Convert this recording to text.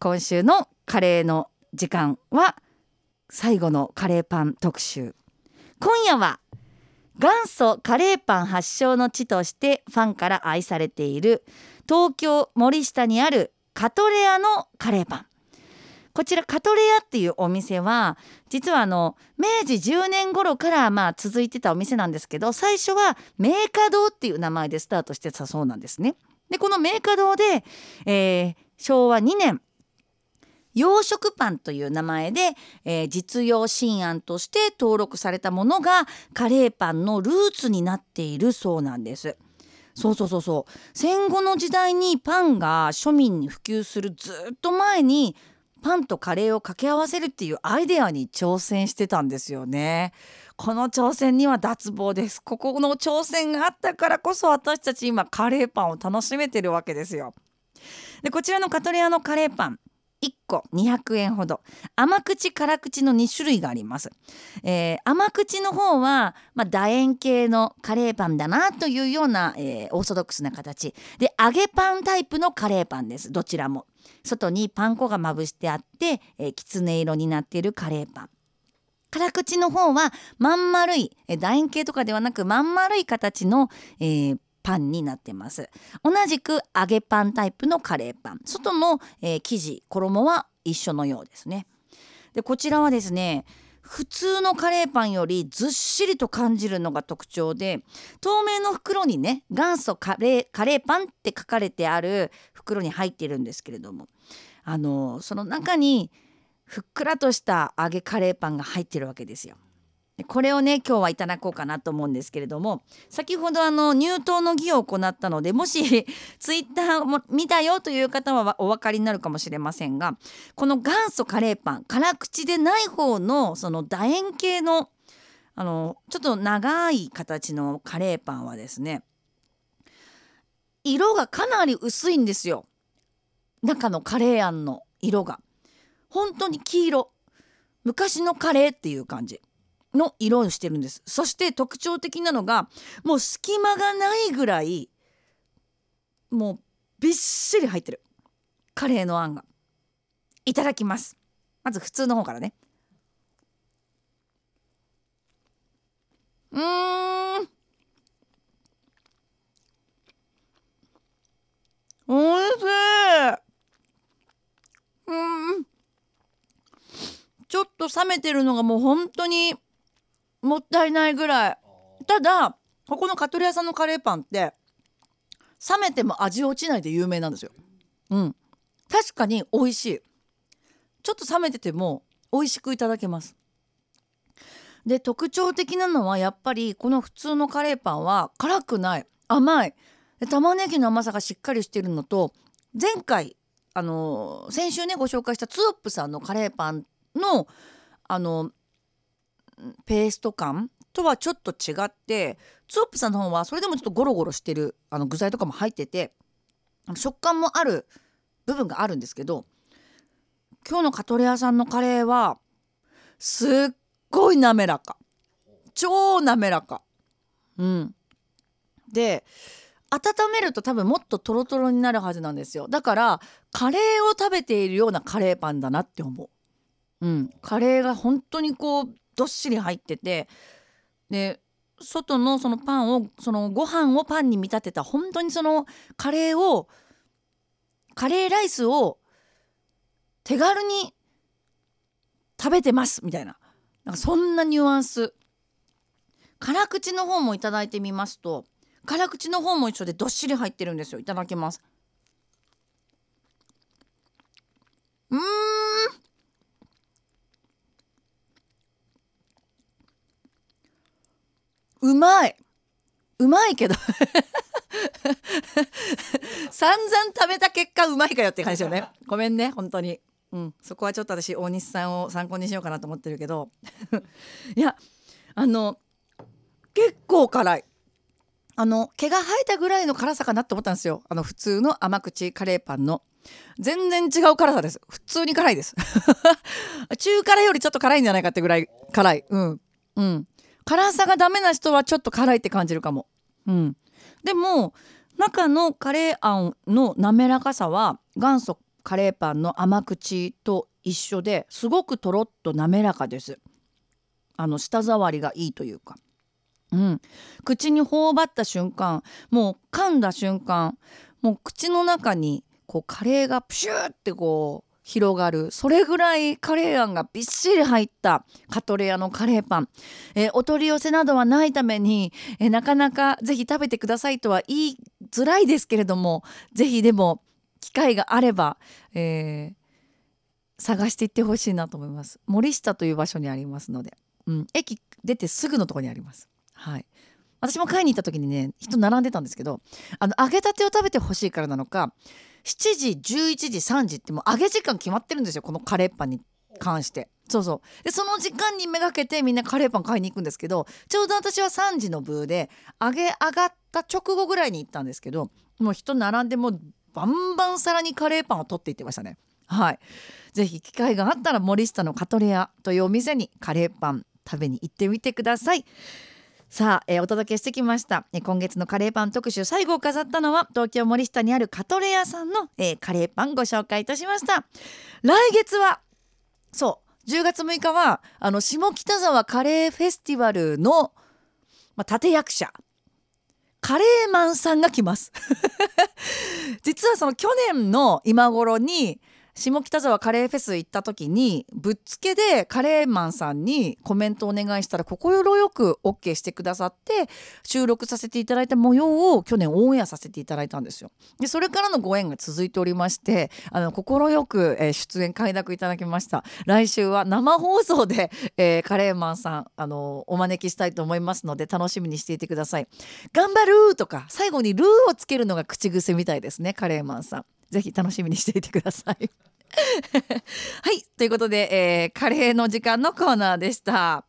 今週のカレーの時間は最後のカレーパン特集今夜は元祖カレーパン発祥の地としてファンから愛されている東京森下にあるカトレアのカレーパンこちらカトレアっていうお店は実はあの明治10年頃からまあ続いてたお店なんですけど最初はメーカ堂っていう名前でスタートしてたそうなんですね。でこのメーカ堂で、えー、昭和2年洋食パンという名前で、えー、実用新案として登録されたものがカレーパンのルーツになっているそうなんです。そうそうそうそう戦後の時代にパンが庶民に普及するずっと前にパンとカレーを掛け合わせるっていうアイデアに挑戦してたんですよね。この挑戦には脱帽です。ここの挑戦があったからこそ私たち今カレーパンを楽しめてるわけですよ。でこちらのカトレアのカレーパン1個200円ほど。甘口辛口の2種類があります、えー、甘口の方は、まあ、楕円形のカレーパンだなというような、えー、オーソドックスな形。で揚げパンタイプのカレーパンです。どちらも。外にパン粉がまぶしてあって、えー、きつね色になっているカレーパン。辛口の方はまん丸い楕円形とかではなくまん丸い形の、えー、パンになってます。同じく揚げパンタイプのカレーパン。外の、えー、生地衣は一緒のようですね。でこちらはですね普通のカレーパンよりずっしりと感じるのが特徴で透明の袋にね元祖カレーカレーパンって書かれてある袋に入ってるんですけれどもあのその中にふっくらとした揚げカレーパンが入ってるわけですよ。これをね今日はいただこうかなと思うんですけれども先ほどあの入刀の儀を行ったのでもし ツイッターも見たよという方はお分かりになるかもしれませんがこの元祖カレーパン辛口でない方のその楕円形のあのちょっと長い形のカレーパンはですね色がかなり薄いんですよ。中のカレーあんの色が。本当に黄色。昔のカレーっていう感じ。の色をしてるんです。そして特徴的なのがもう隙間がないぐらいもうびっしり入ってる。カレーのあんが。いただきます。まず普通の方からね。うん。おいしい。うん。ちょっと冷めてるのがもう本当にもったいないぐらい。ただここのカトレ屋さんのカレーパンって冷めても味落ちないで有名なんですよ。うん。確かに美味しい。ちょっと冷めてても美味しくいただけます。で特徴的なのはやっぱりこの普通のカレーパンは辛くない。甘い。で玉ねぎの甘さがしっかりしてるのと前回あの先週ねご紹介したツーオップさんのカレーパンのあのペースト感とはちょっと違ってツオップさんの方はそれでもちょっとゴロゴロしてるあの具材とかも入ってて食感もある部分があるんですけど今日のカトレアさんのカレーはすっごい滑らか。超滑らか。うん。で温めると多分もっとトロトロになるはずなんですよ。だからカレーを食べているようなカレーパンだなって思う。うん。カレーが本当にこうどっしり入っててで外のそのパンをそのご飯をパンに見立てた本当にそのカレーをカレーライスを手軽に食べてますみたいな。なんかそんなニュアンス。辛口の方もいただいてみますと辛口の方も一緒でどっしり入ってるんですよ。いただきます。うん。うまい。うまいけど。散々食べた結果うまいかよって感じですよね。ごめんね本当に。うん。そこはちょっと私大西さんを参考にしようかなと思ってるけど。いやあの結構辛い。あの毛が生えたぐらいの辛さかなと思ったんですよ。あの普通の甘口カレーパンの。全然違う辛さです。普通に辛いです。中辛よりちょっと辛いんじゃないかってぐらい辛い。うん。うん。辛さがダメな人はちょっと辛いって感じるかも。うん、でも中のカレーあんの滑らかさは元祖カレーパンの甘口と一緒ですごくとろっと滑らかです。あの舌触りがいいというか。うん、口に頬張った瞬間もう噛んだ瞬間もう口の中にこうカレーがプシューってこう広がる。それぐらいカレーあんがびっしり入った。カトレアのカレーパン、え、お取り寄せなどはないために、え、なかなかぜひ食べてくださいとは言いづらいですけれどもぜひでも機会があれば、えー、探していってほしいなと思います。森下という場所にありますので、うん、駅出てすぐのとこにあります。はい。私も買いに行った時にね人並んでたんですけどあの揚げたてを食べてほしいからなのか7時11時3時ってもう揚げ時間決まってるんですよこのカレーパンに関して。そうそう。でその時間にめがけてみんなカレーパン買いに行くんですけどちょうど私は3時の部で揚げ上がった直後ぐらいに行ったんですけどもう人並んでもうバンバン皿にカレーパンを取っていってましたね。はい。是非機会があったら森下のカトレアというお店にカレーパン食べに行ってみてください。さあ、えー、お届けしてきました、えー、今月のカレーパン特集最後を飾ったのは東京森下にあるカトレ屋さんの、えー、カレーパンご紹介いたしました。来月はそう10月6日はあの下北沢カレーフェスティバルの、まあ、立役者カレーマンさんが来ます。実はその去年の今頃に下北沢カレーフェス行った時にぶっつけでカレーマンさんにコメントお願いしたら快く OK してくださって収録させていただいた模様を去年オンエアさせていただいたんですよ。でそれからのご縁が続いておりましてあの快く、え、出演快諾いただきました来週は生放送で、えー、カレーマンさんあのお招きしたいと思いますので楽しみにしていてください。頑張るとか最後にルーをつけるのが口癖みたいですねカレーマンさん。ぜひ楽しみにしていてください。はいということで、えー、カレーの時間のコーナーでした。